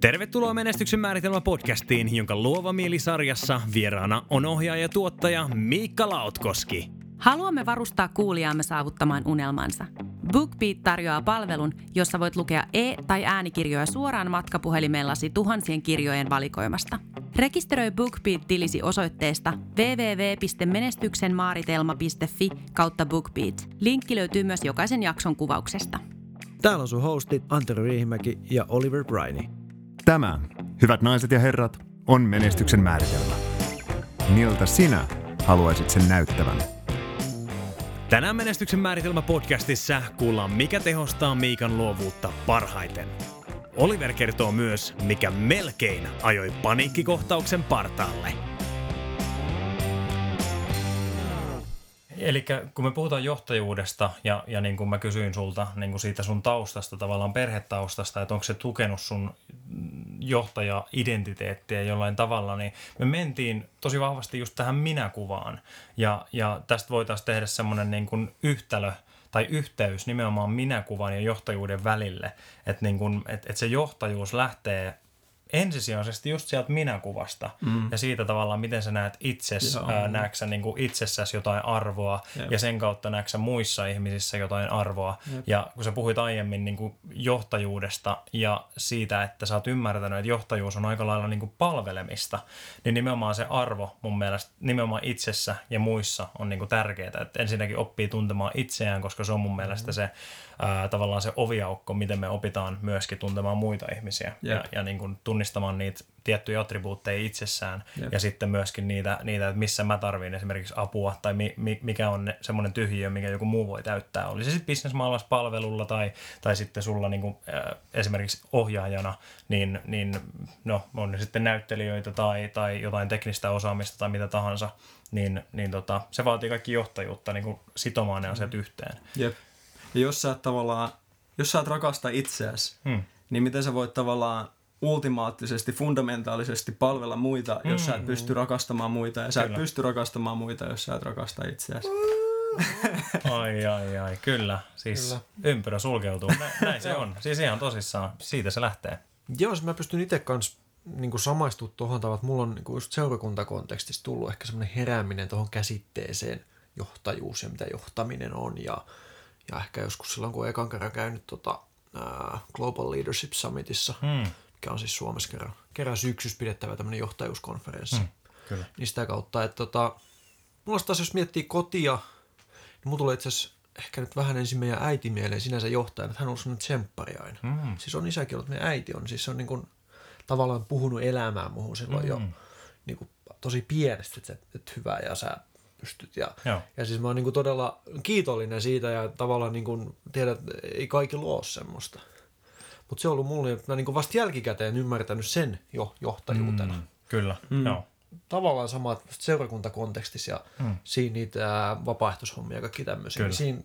Tervetuloa Menestyksen määritelmä podcastiin, jonka luova mielisarjassa vieraana on ohjaaja ja tuottaja Miikka Lautkoski. Haluamme varustaa kuulijaamme saavuttamaan unelmansa. BookBeat tarjoaa palvelun, jossa voit lukea e- tai äänikirjoja suoraan matkapuhelimellasi tuhansien kirjojen valikoimasta. Rekisteröi BookBeat-tilisi osoitteesta www.menestyksenmaaritelma.fi kautta BookBeat. Linkki löytyy myös jokaisen jakson kuvauksesta. Täällä on sun hostit Antero Riihimäki ja Oliver Briney. Tämä, hyvät naiset ja herrat, on menestyksen määritelmä. Miltä sinä haluaisit sen näyttävän? Tänään Menestyksen määritelmä podcastissa kuullaan, mikä tehostaa Miikan luovuutta parhaiten. Oliver kertoo myös, mikä melkein ajoi paniikkikohtauksen partaalle. Eli kun me puhutaan johtajuudesta ja, ja niin kuin mä kysyin sulta niin kuin siitä sun taustasta, tavallaan perhetaustasta, että onko se tukenut sun johtaja-identiteettiä jollain tavalla, niin me mentiin tosi vahvasti just tähän minäkuvaan. Ja, ja tästä voitaisiin tehdä semmoinen niin kuin yhtälö tai yhteys nimenomaan minäkuvan ja johtajuuden välille. Että niin kuin, et, et se johtajuus lähtee ensisijaisesti just sieltä minäkuvasta mm. ja siitä tavallaan, miten sä näet itsesi, näetkö sä niin itsessäsi jotain arvoa Jep. ja sen kautta näetkö muissa ihmisissä jotain arvoa. Jep. Ja kun sä puhuit aiemmin niin kuin johtajuudesta ja siitä, että sä oot ymmärtänyt, että johtajuus on aika lailla niin kuin palvelemista, niin nimenomaan se arvo mun mielestä nimenomaan itsessä ja muissa on niin kuin tärkeää. Että ensinnäkin oppii tuntemaan itseään, koska se on mun mielestä mm. se ää, tavallaan se oviaukko, miten me opitaan myöskin tuntemaan muita ihmisiä ja, ja niin kuin tunnistamaan niitä tiettyjä attribuutteja itsessään Jep. ja sitten myöskin niitä, niitä, että missä mä tarvin esimerkiksi apua tai mi, mi, mikä on semmoinen tyhjiö, mikä joku muu voi täyttää. Oli se sitten bisnesmaailmassa palvelulla tai, tai sitten sulla niin kuin, äh, esimerkiksi ohjaajana, niin, niin no, on ne sitten näyttelijöitä tai, tai jotain teknistä osaamista tai mitä tahansa, niin, niin tota, se vaatii kaikki johtajuutta niin kuin sitomaan ne asiat mm. yhteen. Jep. Ja jos sä et tavallaan, jos sä et rakasta itseäsi, hmm. niin miten sä voit tavallaan ultimaattisesti, fundamentaalisesti palvella muita, jos mm. sä et pysty rakastamaan muita, ja sä kyllä. et pysty rakastamaan muita, jos sä et rakasta itseäsi. ai, ai, ai, kyllä. Siis kyllä. ympyrä sulkeutuu. Näin, se on. Siis ihan tosissaan. Siitä se lähtee. Joo, siis mä pystyn itse kanssa niin samaistua tuohon tavalla, että mulla on niin just seurakuntakontekstissa tullut ehkä semmoinen herääminen tuohon käsitteeseen johtajuus ja mitä johtaminen on ja ja ehkä joskus silloin, kun ekan kerran käynyt tota, ää, Global Leadership Summitissa, hmm. Mikä on siis Suomessa kerran, kerran syksyssä pidettävä tämmöinen johtajuuskonferenssi. Hmm. Kyllä. Niin sitä kautta, että tota, mulla taas jos miettii kotia, niin mulla tulee itse asiassa ehkä nyt vähän ensin meidän äiti mieleen sinänsä johtajan, että hän on semmoinen tsemppari aina. Mm. Siis on isäkin ollut, meidän äiti on. Siis se on niin kuin, tavallaan puhunut elämää muuhun silloin mm. jo niin kuin, tosi pienestä, että, että hyvä ja sä pystyt. Ja, ja siis mä oon niin kuin todella kiitollinen siitä ja tavallaan niin kuin, tiedät, ei kaikilla ole semmoista. Mutta se on ollut mulle, että mä niin vasta jälkikäteen ymmärtänyt sen jo johtajuutena. Mm, kyllä, mm. joo. Tavallaan sama seurakuntakontekstissa ja mm. siinä niitä vapaaehtoishommia ja kaikki tämmöisiä. Niin siinä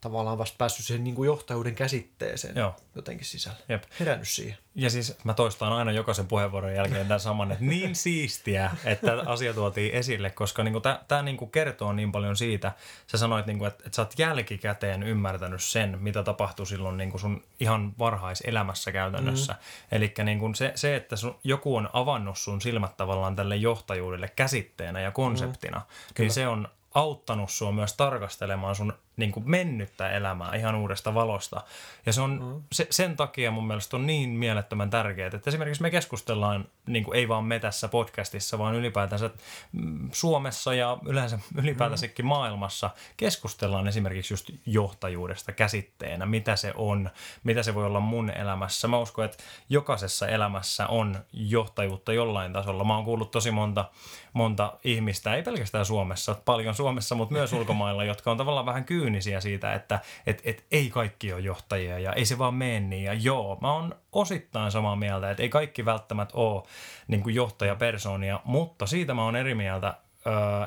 tavallaan vasta päässyt siihen niin kuin johtajuuden käsitteeseen Joo. jotenkin sisälle. Jep. Herännyt siihen. Ja siis mä toistan aina jokaisen puheenvuoron jälkeen tämän saman, että niin siistiä, että asia tuotiin esille, koska niin tämä niin kertoo niin paljon siitä. Sä sanoit, niin kuin, että, että sä oot jälkikäteen ymmärtänyt sen, mitä tapahtui silloin niin kuin sun ihan varhaiselämässä käytännössä. Mm. Eli niin se, se, että sun, joku on avannut sun silmät tavallaan tälle johtajuudelle käsitteenä ja konseptina, mm. niin se on auttanut sua myös tarkastelemaan sun niin kuin mennyttä elämää ihan uudesta valosta. Ja se on, mm. se, sen takia mun mielestä on niin mielettömän tärkeää, että esimerkiksi me keskustellaan, niin kuin ei vaan me tässä podcastissa, vaan ylipäätänsä mm, Suomessa ja yleensä ylipäätänsäkin mm. maailmassa keskustellaan esimerkiksi just johtajuudesta käsitteenä, mitä se on, mitä se voi olla mun elämässä. Mä uskon, että jokaisessa elämässä on johtajuutta jollain tasolla. Mä oon kuullut tosi monta, monta ihmistä, ei pelkästään Suomessa, paljon Suomessa, mutta myös ulkomailla, jotka on tavallaan vähän kyy kyynisiä siitä, että et, et ei kaikki ole johtajia ja ei se vaan mene niin. Ja joo, mä oon osittain samaa mieltä, että ei kaikki välttämättä ole niin kuin johtajapersoonia, mutta siitä mä oon eri mieltä,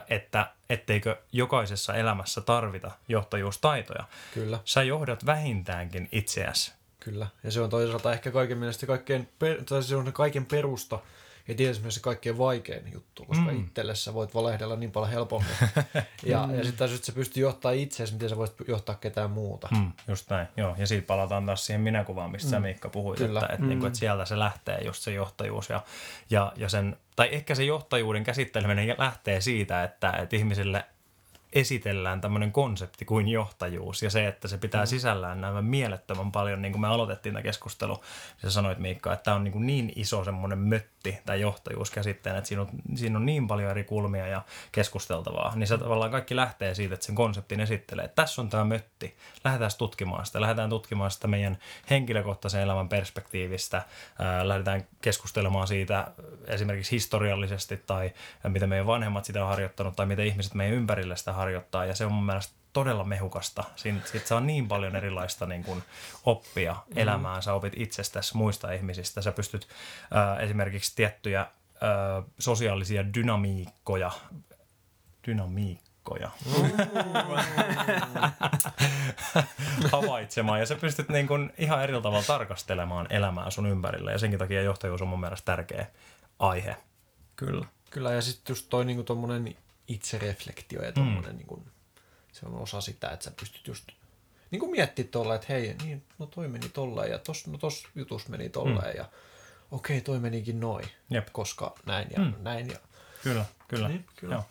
että etteikö jokaisessa elämässä tarvita johtajuustaitoja. Kyllä. Sä johdat vähintäänkin itseäsi. Kyllä, ja se on toisaalta ehkä kaiken mielestä kaikkein, per, tai se on kaiken perusta, ja tietysti myös se kaikkein vaikein juttu, koska mm. itselle sä voit valehdella niin paljon helpommin. ja, mm. ja sitten taas, että sä pystyt johtaa itseäsi, miten sä voisit johtaa ketään muuta. Mm, just näin, joo. Ja siitä palataan taas siihen minäkuvaan, mistä mm. sä Miikka puhuit, Kyllä. että, että, mm. niin kuin, että sieltä se lähtee just se johtajuus ja, ja, ja sen, tai ehkä se johtajuuden käsitteleminen lähtee siitä, että, että ihmisille – esitellään tämmöinen konsepti kuin johtajuus ja se, että se pitää mm. sisällään nämä mielettömän paljon, niin kuin me aloitettiin tämä keskustelu, niin sä sanoit Miikka, että tämä on niin, kuin niin iso semmoinen mötti, tämä johtajuus käsitteen, että siinä on, siinä on niin paljon eri kulmia ja keskusteltavaa, niin se tavallaan kaikki lähtee siitä, että sen konseptin esittelee, että tässä on tämä mötti, lähdetään tutkimaan sitä, lähdetään tutkimaan sitä meidän henkilökohtaisen elämän perspektiivistä, ää, lähdetään keskustelemaan siitä esimerkiksi historiallisesti tai miten meidän vanhemmat sitä on harjoittanut tai miten ihmiset meidän ympärillä sitä harjoittaa ja se on mun mielestä todella mehukasta. Siinä sit saa niin paljon erilaista niin kuin, oppia mm. elämään. Sä opit itsestäsi, muista ihmisistä. Sä pystyt äh, esimerkiksi tiettyjä äh, sosiaalisia dynamiikkoja, dynamiikkoja, mm. havaitsemaan ja sä pystyt niin kuin ihan eri tavalla tarkastelemaan elämää sun ympärillä ja senkin takia johtajuus on mun mielestä tärkeä aihe. Kyllä. Kyllä ja sitten just toi niinku tommonen itsereflektio ja tommonen, mm. niin kuin, se on osa sitä, että sä pystyt just niin kuin miettiä tuolla, että hei, niin, no toi meni tolleen ja tos, no tos jutus meni tolleen mm. ja okei, okay, toi menikin noin, Jep. koska näin ja mm. näin. Ja... Kyllä, kyllä. Niin, kyllä. Joo.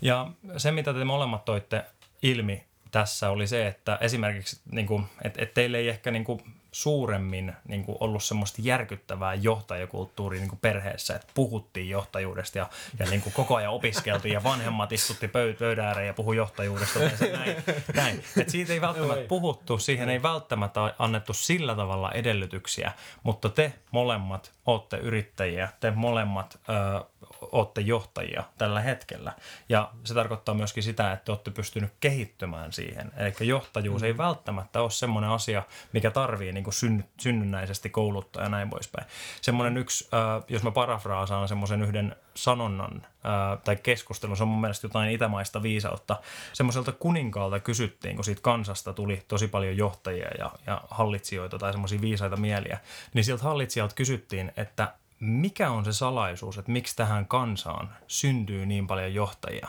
Ja se, mitä te molemmat toitte ilmi tässä oli se, että esimerkiksi, niin kuin, että, että teille ei ehkä niin kuin, suuremmin niin kuin ollut semmoista järkyttävää johtajakulttuuria niin kuin perheessä, että puhuttiin johtajuudesta ja, ja niin kuin koko ajan opiskeltiin ja vanhemmat istutti pöydän ääreen ja puhui johtajuudesta. Ja näin, näin. Et siitä ei välttämättä puhuttu, siihen ei välttämättä annettu sillä tavalla edellytyksiä, mutta te molemmat olette yrittäjiä, te molemmat ö, olette johtajia tällä hetkellä. Ja se tarkoittaa myöskin sitä, että olette pystynyt kehittymään siihen. Eli johtajuus mm. ei välttämättä ole semmoinen asia, mikä tarvii niin kuin synny, synnynnäisesti kouluttaa ja näin poispäin. Semmoinen yksi, äh, jos mä parafraasaan semmoisen yhden sanonnan äh, tai keskustelun, se on mun mielestä jotain itämaista viisautta. Semmoiselta kuninkaalta kysyttiin, kun siitä kansasta tuli tosi paljon johtajia ja, ja hallitsijoita tai semmoisia viisaita mieliä, niin sieltä hallitsijalta kysyttiin, että mikä on se salaisuus, että miksi tähän kansaan syntyy niin paljon johtajia?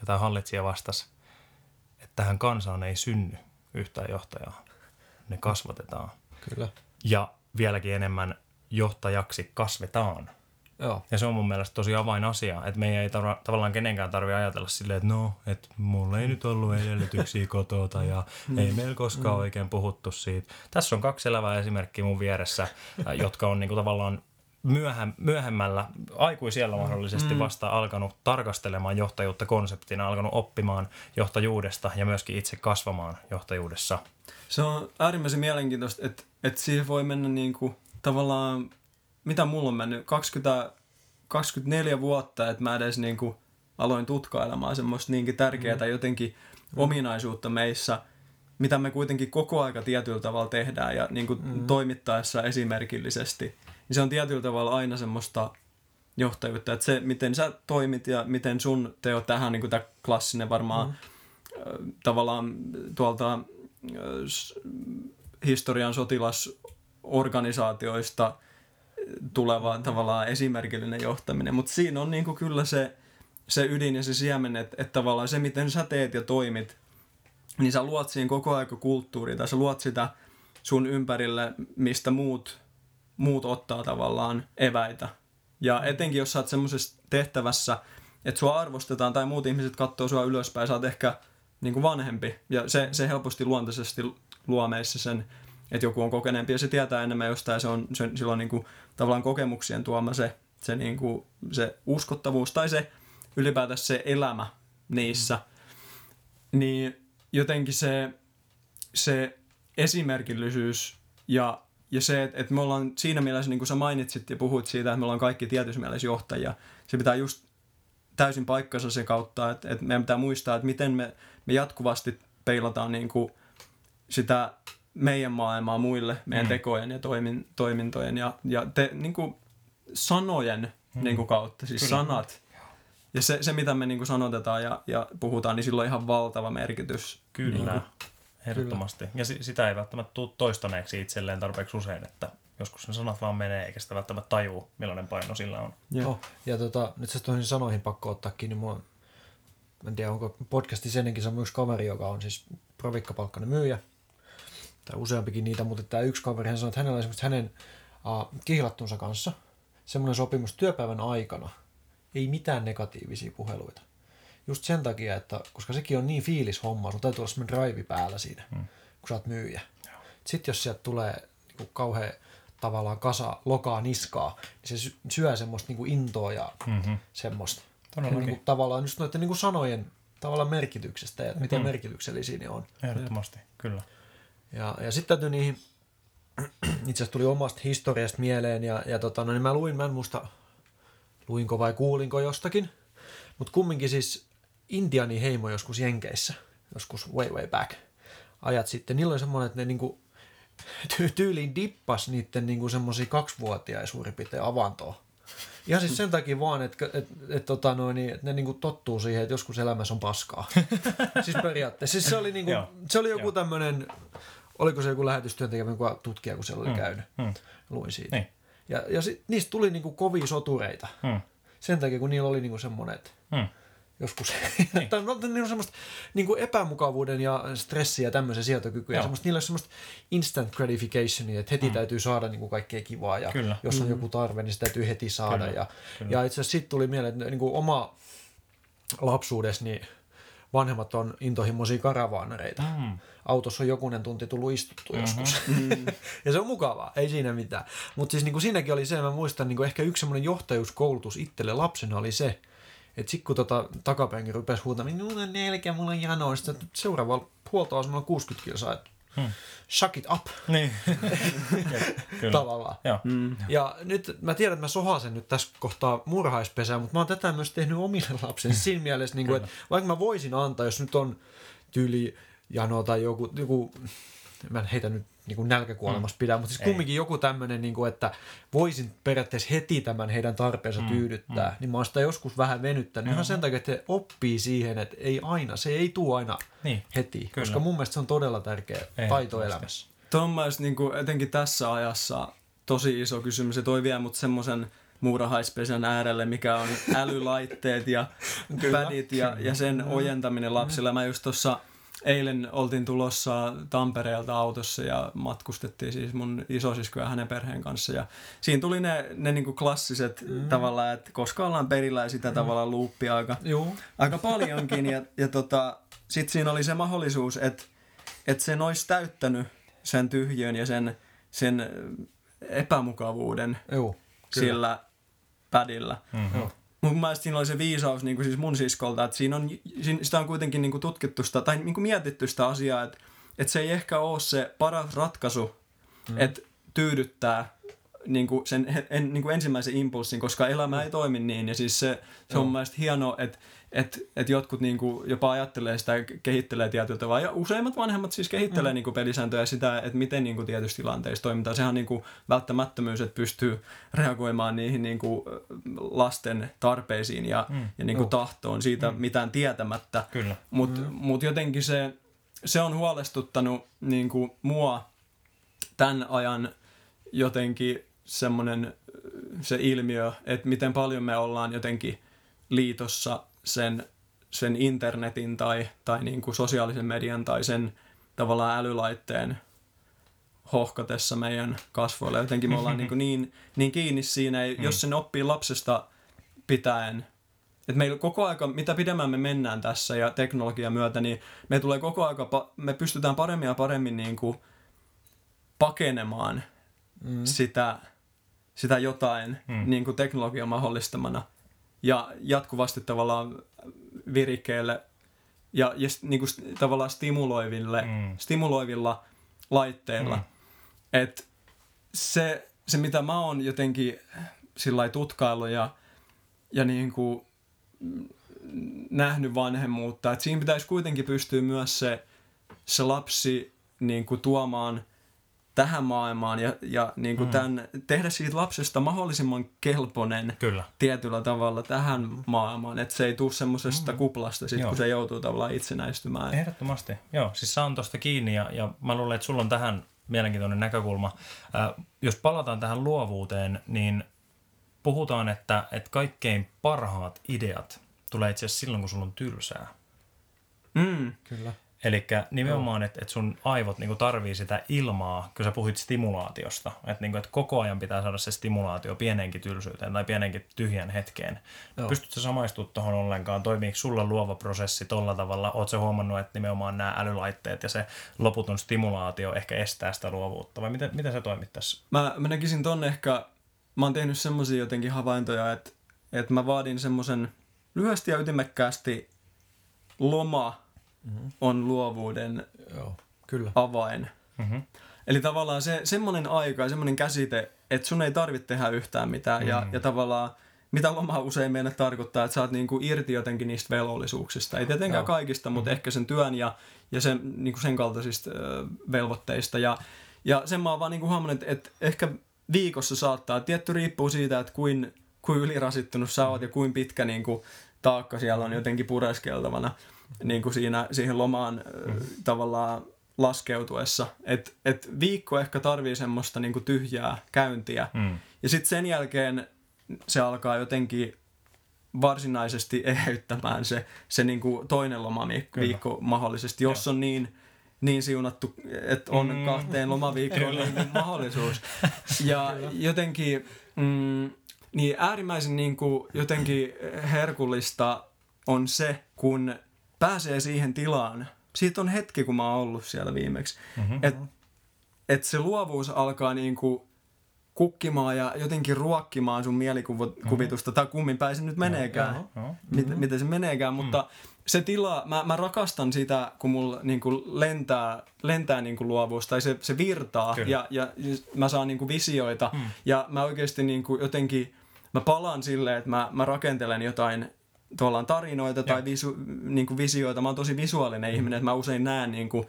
Ja tämä hallitsija vastasi, että tähän kansaan ei synny yhtään johtajaa. Ne kasvatetaan. Kyllä. Ja vieläkin enemmän johtajaksi kasvetaan. Joo. Ja se on mun mielestä tosi avainasia, että meidän ei tarva, tavallaan kenenkään tarvi ajatella silleen, että no, että mulla ei nyt ollut edellytyksiä kotota ja mm. ei meillä koskaan mm. oikein puhuttu siitä. Tässä on kaksi elävää esimerkkiä mun vieressä, jotka on niinku tavallaan myöhä, myöhemmällä aikuisiellä mahdollisesti mm. vasta alkanut tarkastelemaan johtajuutta konseptina, alkanut oppimaan johtajuudesta ja myöskin itse kasvamaan johtajuudessa. Se on äärimmäisen mielenkiintoista, että, että siihen voi mennä niin kuin, tavallaan, mitä mulla on mennyt, 20, 24 vuotta, että mä edes niin kuin, aloin tutkailemaan semmoista niinkin tärkeää mm. jotenkin mm. ominaisuutta meissä, mitä me kuitenkin koko aika tietyllä tavalla tehdään ja niin kuin, mm. toimittaessa esimerkillisesti – niin se on tietyllä tavalla aina semmoista johtajuutta, että se, miten sä toimit ja miten sun teot tähän, niin kuin tämä klassinen varmaan mm. tavallaan tuolta historian sotilasorganisaatioista tuleva tavallaan esimerkillinen johtaminen, mutta siinä on niin kuin kyllä se, se ydin ja se siemen, että, että tavallaan se, miten sä teet ja toimit, niin sä luot siinä koko aika kulttuuria tai sä luot sitä sun ympärille, mistä muut muut ottaa tavallaan eväitä. Ja etenkin jos sä oot semmoisessa tehtävässä, että sua arvostetaan tai muut ihmiset katsoo sua ylöspäin, sä oot ehkä niin kuin vanhempi. Ja se, se helposti luontaisesti luo meissä sen, että joku on kokeneempi ja se tietää enemmän jostain. Se on se, silloin niin kuin, tavallaan kokemuksien tuoma se, se, niin kuin, se uskottavuus tai se ylipäätään se elämä niissä. Niin jotenkin se, se esimerkillisyys ja ja se, että, että me ollaan siinä mielessä, niin kuin sä mainitsit ja puhuit siitä, että me ollaan kaikki tietyssä mielessä johtajia, se pitää just täysin paikkansa se kautta, että, että meidän pitää muistaa, että miten me, me jatkuvasti peilataan niin kuin sitä meidän maailmaa muille, meidän mm. tekojen ja toimin, toimintojen ja, ja te, niin kuin sanojen mm. niin kuin kautta, siis Kyllä. sanat. Ja se, se mitä me niin kuin sanotetaan ja, ja puhutaan, niin sillä on ihan valtava merkitys. Kyllä. Niin kuin, Ehdottomasti. Kyllä. Ja sitä ei välttämättä tule toistaneeksi itselleen tarpeeksi usein, että joskus ne sanat vaan menee, eikä sitä välttämättä tajuu, millainen paino sillä on. Joo. Oh, ja tota, nyt se toihin sanoihin pakko ottaa kiinni. Mua, en tiedä, onko podcastissa ennenkin sama yksi kaveri, joka on siis provikkapalkkainen myyjä. Tai useampikin niitä, mutta tämä yksi kaveri, hän sanoi, että hänellä on esimerkiksi hänen uh, kihlattunsa kanssa semmoinen sopimus työpäivän aikana. Ei mitään negatiivisia puheluita. Just sen takia, että koska sekin on niin fiilis homma, sun täytyy olla semmoinen drive päällä siinä, hmm. kun sä oot myyjä. Sitten jos sieltä tulee niin kauhean tavallaan kasa lokaa niskaa, niin se syö semmoista niin kuin intoa ja mm-hmm. semmoista. Niin kuin, tavallaan just noiden niin kuin sanojen tavallaan merkityksestä ja miten mm. merkityksellisiä ne on. Ehdottomasti, kyllä. Ja, ja sitten täytyy niihin, itse asiassa tuli omasta historiasta mieleen ja, ja tota, no niin mä luin, mä en muista luinko vai kuulinko jostakin, mutta kumminkin siis Intiani heimo joskus Jenkeissä, joskus way way back, ajat sitten, niillä oli semmoinen, että ne niinku ty- tyyliin dippas niiden niinku semmoisia kaksivuotiaita suurin piirtein avantoa. Ihan siis sen takia vaan, että et, et, tota noin, niin, et ne niinku tottuu siihen, että joskus elämässä on paskaa. siis periaatteessa. Siis se, oli niinku, se oli joku tämmöinen, oliko se joku lähetystyöntekijä, joku tutkija, kun siellä oli mm. käynyt. Mm. Luin siitä. Niin. Ja, ja sit, niistä tuli niinku kovia sotureita. Mm. Sen takia, kun niillä oli niinku semmoinen, että mm joskus. Niin. tai no, on semmoista niin kuin epämukavuuden ja stressiä ja tämmöisen sietokykyä. Semmoista, niillä on semmoista instant gratificationia, että heti mm. täytyy saada niin kuin kaikkea kivaa ja Kyllä. jos on mm. joku tarve, niin se täytyy heti saada. Kyllä. Ja, Kyllä. ja itse asiassa sitten tuli mieleen, että niin kuin oma lapsuudessa niin vanhemmat on intohimoisia karavaanereita. Mm. Autossa on jokunen tunti tullut istuttu mm-hmm. joskus. Mm. ja se on mukavaa, ei siinä mitään. Mutta siis niin kuin siinäkin oli se, mä muistan niin kuin ehkä yksi semmoinen johtajuuskoulutus itselle lapsena oli se, että sitten kun tota takapenki rupesi huutamaan, niin mulla on neljä, mulla on jano, sitten seuraavalla huoltoasemalla 60 kilsaa, että hmm. shut it up. Niin. Tavallaan. Ja. Mm. ja nyt mä tiedän, että mä sohasen nyt tässä kohtaa murhaispesää, mutta mä oon tätä myös tehnyt omille lapsille siinä mielessä, niin kuin, että vaikka mä voisin antaa, jos nyt on tyyli jano tai joku, joku mä heitä nyt niin kuin nälkäkuolemassa mm. pidä, mutta siis kumminkin Ei. joku tämmöinen, niin kuin, että voisin periaatteessa heti tämän heidän tarpeensa mm. tyydyttää, mm. niin mä oon sitä joskus vähän venyttänyt. Mm. Ihan sen takia, että he oppii siihen, että ei aina, se ei tule aina niin. heti, Kyllä. koska mun mielestä se on todella tärkeä ei, taito elämässä. Tuo on niin kuin, etenkin tässä ajassa tosi iso kysymys, se toi vie mut semmoisen muurahaispesän äärelle, mikä on älylaitteet ja pädit ja, ja sen ojentaminen lapsille. Mä just tuossa eilen oltiin tulossa Tampereelta autossa ja matkustettiin siis mun isosisko ja hänen perheen kanssa. Ja siinä tuli ne, ne niinku klassiset mm. tavallaan, että koska ollaan perillä ja sitä mm. tavallaan luuppia aika, Joo. aika paljonkin. Ja, ja tota, sitten siinä oli se mahdollisuus, että, että sen olisi täyttänyt sen tyhjön ja sen, sen epämukavuuden Joo, sillä pädillä. Mm-hmm. Mun mielestä siinä oli se viisaus niin kuin siis mun siskolta, että siinä on, siinä, sitä on kuitenkin niin kuin tutkittu sitä, tai niin kuin mietitty sitä asiaa, että, että se ei ehkä ole se paras ratkaisu, mm. että tyydyttää niin kuin sen en, niin kuin ensimmäisen impulssin, koska elämä ei toimi niin. Ja siis se, se on mun mielestä hienoa, että että et jotkut niinku jopa ajattelee sitä ja kehittelee tietyllä tavalla. Ja useimmat vanhemmat siis kehittelee mm. niinku pelisääntöjä sitä, että miten niinku tietyissä tilanteissa toimitaan. Sehän on niinku välttämättömyys, että pystyy reagoimaan niihin niinku lasten tarpeisiin ja, mm. ja niinku uh. tahtoon siitä mm. mitään tietämättä. Mutta mm. mut jotenkin se, se on huolestuttanut niinku mua tämän ajan jotenkin semmoinen se ilmiö, että miten paljon me ollaan jotenkin liitossa sen, sen internetin tai, tai niin kuin sosiaalisen median tai sen tavallaan älylaitteen hohkatessa meidän kasvoille. Jotenkin me ollaan niin, kuin niin, niin kiinni siinä, mm. jos sen oppii lapsesta pitäen, että meillä koko aika, mitä pidemmän me mennään tässä ja teknologian myötä, niin me tulee koko aika, me pystytään paremmin ja paremmin niin kuin pakenemaan mm. sitä, sitä jotain mm. niin kuin teknologian mahdollistamana – ja jatkuvasti tavallaan virikkeelle ja, ja niin kuin tavallaan stimuloiville, mm. stimuloivilla laitteilla. Mm. Et se, se, mitä mä oon jotenkin sillä tutkailu ja, ja niin kuin nähnyt vanhemmuutta, että siinä pitäisi kuitenkin pystyä myös se, se lapsi niin kuin tuomaan – tähän maailmaan ja, ja niin kuin mm. tämän, tehdä siitä lapsesta mahdollisimman kelpoinen Kyllä. tietyllä tavalla tähän maailmaan, että se ei tule semmoisesta mm. kuplasta, sit, kun se joutuu tavallaan itsenäistymään. Ehdottomasti, joo. Siis saan tuosta kiinni ja, ja mä luulen, että sulla on tähän mielenkiintoinen näkökulma. Äh, jos palataan tähän luovuuteen, niin puhutaan, että, että kaikkein parhaat ideat tulee itse asiassa silloin, kun sulla on tylsää. Mm. Kyllä. Eli nimenomaan, että, että sun aivot niin tarvii sitä ilmaa, kun sä puhuit stimulaatiosta, että, niin kuin, että koko ajan pitää saada se stimulaatio pienenkin tylsyyteen tai pienenkin tyhjän hetkeen. Joo. Pystytkö samaistumaan tuohon ollenkaan? Toimiiko sulla luova prosessi tolla tavalla? Oletko huomannut, että nimenomaan nämä älylaitteet ja se loputon stimulaatio ehkä estää sitä luovuutta? Vai miten, miten se toimit tässä? Mä, mä näkisin tonne ehkä, mä oon tehnyt semmoisia jotenkin havaintoja, että, että mä vaadin semmoisen lyhyesti ja ytimekkäästi loma mm-hmm. on luovuuden Joo, kyllä. avain. Mm-hmm. Eli tavallaan se, semmoinen aika ja semmoinen käsite, että sun ei tarvitse tehdä yhtään mitään. Mm. Ja, ja tavallaan mitä loma usein meille tarkoittaa, että sä oot niinku irti jotenkin niistä velvollisuuksista. Ei tietenkään Joo. kaikista, mutta mm-hmm. ehkä sen työn ja, ja sen, niinku sen kaltaisista ö, velvoitteista. Ja, ja sen mä oon vaan niinku huomannut, että, että ehkä viikossa saattaa, tietty riippuu siitä, että kuin, kuin ylirasittunut sä oot ja kuin pitkä niinku, taakka siellä on jotenkin pureskeltavana niin kuin siinä, siihen lomaan mm. tavallaan laskeutuessa. Että et viikko ehkä tarvii semmoista niin kuin tyhjää käyntiä. Mm. Ja sitten sen jälkeen se alkaa jotenkin varsinaisesti eheyttämään se, se niin kuin toinen lomaviikko Kyllä. mahdollisesti, jos on niin, niin siunattu, että on mm. kahteen lomaviikkoon niin mahdollisuus. Ja Kyllä. jotenkin mm, niin äärimmäisen niin kuin jotenkin herkullista on se, kun pääsee siihen tilaan. Siitä on hetki, kun mä oon ollut siellä viimeksi. Mm-hmm. Että et se luovuus alkaa niinku kukkimaan ja jotenkin ruokkimaan sun mielikuvitusta, mm-hmm. tai kummin päin se nyt meneekään, no, no, no. Miten, se meneekään, mm. mutta se tila, mä, mä rakastan sitä, kun mulla niinku lentää, lentää niinku luovuus, tai se, se virtaa, ja, ja mä saan niinku visioita, mm. ja mä oikeasti niinku jotenkin, mä palaan silleen, että mä, mä rakentelen jotain tuolla tarinoita tai visu, niin kuin visioita. Mä oon tosi visuaalinen mm. ihminen, että mä usein näen niin kuin,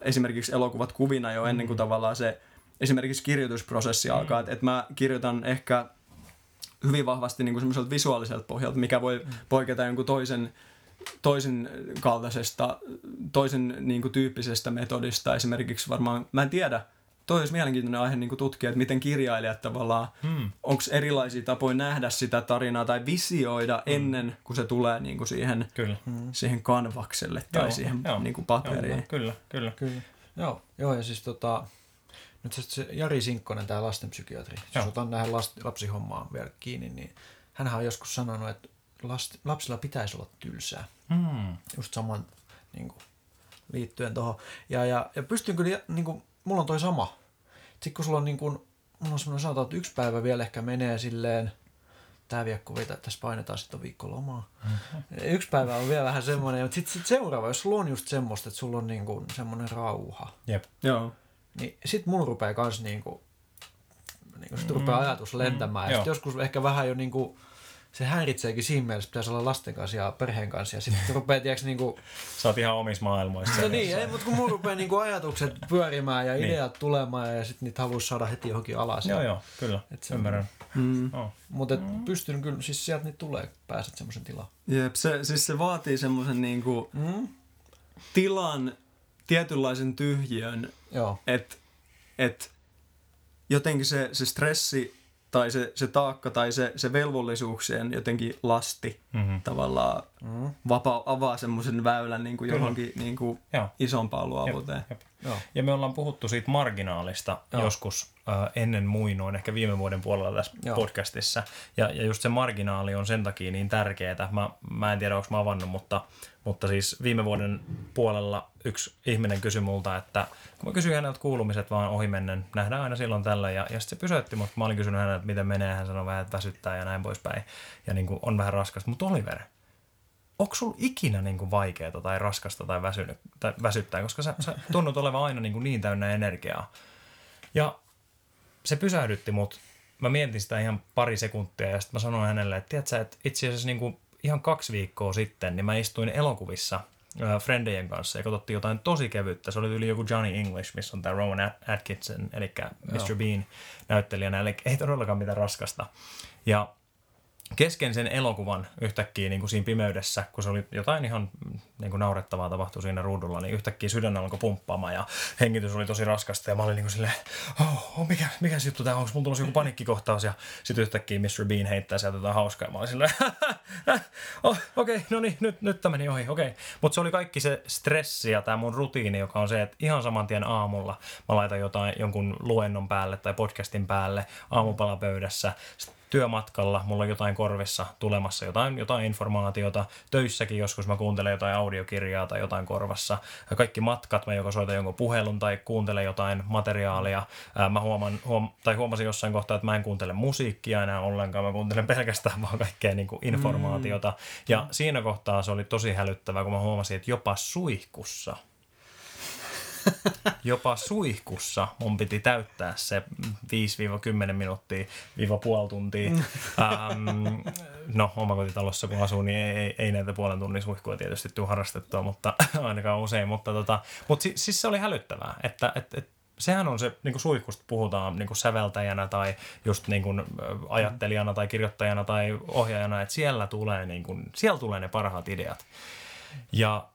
esimerkiksi elokuvat kuvina jo ennen kuin mm. tavallaan se esimerkiksi kirjoitusprosessi mm. alkaa. Että et mä kirjoitan ehkä hyvin vahvasti niin kuin semmoiselta visuaaliselta pohjalta, mikä voi mm. poiketa jonkun toisen toisen kaltaisesta, toisen niin kuin, tyyppisestä metodista. Esimerkiksi varmaan, mä en tiedä, toi olisi mielenkiintoinen aihe niin tutkia, että miten kirjailijat tavallaan, hmm. onko erilaisia tapoja nähdä sitä tarinaa tai visioida hmm. ennen kuin se tulee niin kuin siihen, kyllä. Hmm. siihen kanvakselle tai joo, siihen joo, niin kuin paperiin. Joo, kyllä, kyllä. kyllä. Joo, joo, ja siis tota, nyt se Jari Sinkkonen, tämä lastenpsykiatri, jos otan tähän last, lapsihommaan vielä kiinni, niin hän on joskus sanonut, että last, lapsilla pitäisi olla tylsää. Hmm. Just saman niin kuin, liittyen tuohon. Ja, ja, ja pystyn kyllä niin kuin, mulla on toi sama. Sitten kun sulla on niin kuin, mulla on semmoinen sanotaan, että yksi päivä vielä ehkä menee silleen, tämä viekko vetää, tässä painetaan sitten viikko lomaa. Mm-hmm. Yksi päivä on vielä vähän semmoinen, mutta sitten sit seuraava, jos sulla on just semmoista, että sulla on niin kuin semmoinen rauha. Jep. Joo. Niin sit mulla rupeaa kans niin kuin, niin kuin sit rupeaa mm. ajatus lentämään. Mm. Ja sit joskus ehkä vähän jo niin kuin, se häiritseekin siinä mielessä, pitäisi olla lasten kanssa ja perheen kanssa. Ja sitten rupeaa, tiedätkö, niin kuin... Sä oot ihan omissa maailmoissa. No niin, ei, mutta kun mun rupeaa niin kuin ajatukset pyörimään ja niin. ideat tulemaan ja sitten niitä haluaisi saada heti johonkin alas. Joo, joo, kyllä, Et se, ymmärrän. Mm. Oh. Mutta mm. pystyn kyllä, siis sieltä niitä tulee, pääset semmoisen tilaan. Jep, se, siis se vaatii semmoisen niin kuin mm. tilan, tietynlaisen tyhjön, että et jotenkin se, se stressi tai se, se taakka tai se, se velvollisuuksien jotenkin lasti mm-hmm. tavallaan mm-hmm. vapa, avaa semmoisen väylän niin kuin johonkin niin kuin isompaan luovuuteen. Jep, jep. Joo. Ja me ollaan puhuttu siitä marginaalista Joo. joskus äh, ennen muinoin, ehkä viime vuoden puolella tässä Joo. podcastissa. Ja, ja just se marginaali on sen takia niin tärkeää. Mä, mä en tiedä, onko mä avannut, mutta, mutta siis viime vuoden puolella yksi ihminen kysyi multa, että kun mä kysyin häneltä kuulumiset vaan ohimennen, nähdään aina silloin tällä. Ja, ja sitten se pysäytti, mutta mä olin kysynyt häneltä, että miten menee. Hän sanoi vähän, että väsyttää ja näin poispäin. Ja niin kuin on vähän raskasta. Mutta Oliver, onko sulla ikinä niin kuin vaikeaa tai raskasta tai, väsynyt, tai väsyttää, koska sä, sä tunnut olevan aina niin, kuin niin täynnä energiaa. Ja se pysähdytti mut. Mä mietin sitä ihan pari sekuntia ja sitten mä sanoin hänelle, että tiedätkö, että itse asiassa niin kuin ihan kaksi viikkoa sitten, niin mä istuin elokuvissa Friendien kanssa ja katsottiin jotain tosi kevyttä. Se oli yli joku Johnny English, missä on tämä Rowan Atkinson, eli Mr. Bean näyttelijänä, eli ei todellakaan mitään raskasta. Ja kesken sen elokuvan yhtäkkiä niin kuin siinä pimeydessä, kun se oli jotain ihan niin kuin naurettavaa tapahtui siinä ruudulla, niin yhtäkkiä sydän alkoi pumppaamaan ja hengitys oli tosi raskasta ja mä olin niin kuin silleen, oh, oh mikä, mikä juttu tämä on, onko mulla tulossa joku paniikkikohtaus ja sitten yhtäkkiä Mr. Bean heittää sieltä jotain hauskaa ja mä olin silleen, oh, okei, okay, no niin, nyt, nyt tämä meni ohi, okei. Okay. Mutta se oli kaikki se stressi ja tämä mun rutiini, joka on se, että ihan saman tien aamulla mä laitan jotain, jonkun luennon päälle tai podcastin päälle aamupalapöydässä, Sitten työmatkalla, mulla on jotain korvissa tulemassa, jotain, jotain informaatiota. Töissäkin joskus mä kuuntelen jotain audiokirjaa tai jotain korvassa. Kaikki matkat, mä joko soitan jonkun puhelun tai kuuntelen jotain materiaalia. Mä huoman, huom, tai huomasin jossain kohtaa, että mä en kuuntele musiikkia enää ollenkaan, mä kuuntelen pelkästään vaan kaikkea niin kuin informaatiota. Mm. Ja siinä kohtaa se oli tosi hälyttävää, kun mä huomasin, että jopa suihkussa – Jopa suihkussa mun piti täyttää se 5-10 minuuttia, viiva puoli tuntia. Ähm, no, omakotitalossa kun asuu, niin ei, ei, ei näitä puolen tunnin suihkua tietysti tule harrastettua, mutta ainakaan usein. Mutta, tota, mutta si, siis se oli hälyttävää, että et, et, sehän on se, niin kuin suihkusta puhutaan niin kuin säveltäjänä tai just niin kuin ajattelijana tai kirjoittajana tai ohjaajana, että siellä tulee, niin kuin, siellä tulee ne parhaat ideat. Ja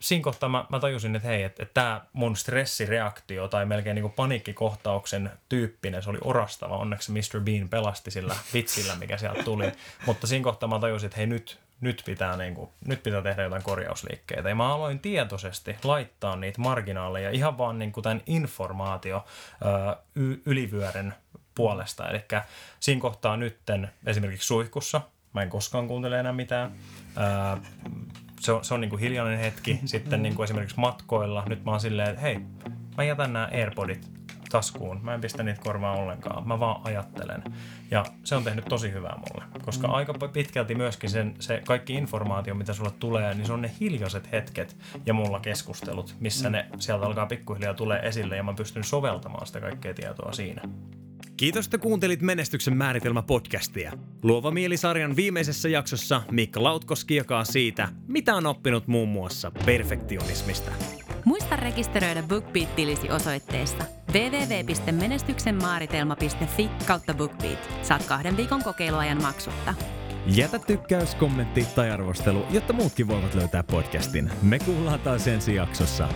siinä kohtaa mä, mä tajusin, että hei, että, että tämä mun stressireaktio tai melkein niin paniikkikohtauksen tyyppinen, se oli orastava. Onneksi Mr. Bean pelasti sillä vitsillä, mikä sieltä tuli. Mutta siinä kohtaa mä tajusin, että hei nyt, nyt pitää, niin kuin, nyt pitää tehdä jotain korjausliikkeitä. Ja mä aloin tietoisesti laittaa niitä marginaaleja ihan vaan niin kuin tämän informaatio ö, ylivyören puolesta. Eli siinä kohtaa nytten esimerkiksi suihkussa, mä en koskaan kuuntele enää mitään. Ö, se on, se on niin kuin hiljainen hetki. Sitten niin kuin esimerkiksi matkoilla, nyt mä oon silleen, että hei, mä jätän nämä AirPodit taskuun. Mä en pistä niitä korvaan ollenkaan. Mä vaan ajattelen. Ja se on tehnyt tosi hyvää mulle. Koska mm. aika pitkälti myöskin sen, se kaikki informaatio, mitä sulle tulee, niin se on ne hiljaiset hetket ja mulla keskustelut, missä mm. ne sieltä alkaa pikkuhiljaa tulee esille ja mä pystyn soveltamaan sitä kaikkea tietoa siinä. Kiitos, että kuuntelit Menestyksen määritelmä podcastia. Luova mielisarjan viimeisessä jaksossa Mikko Lautkoski jakaa siitä, mitä on oppinut muun muassa perfektionismista. Muista rekisteröidä BookBeat-tilisi osoitteessa www.menestyksenmaaritelma.fi kautta BookBeat. Saat kahden viikon kokeiluajan maksutta. Jätä tykkäys, kommentti tai arvostelu, jotta muutkin voivat löytää podcastin. Me kuullaan taas ensi jaksossa.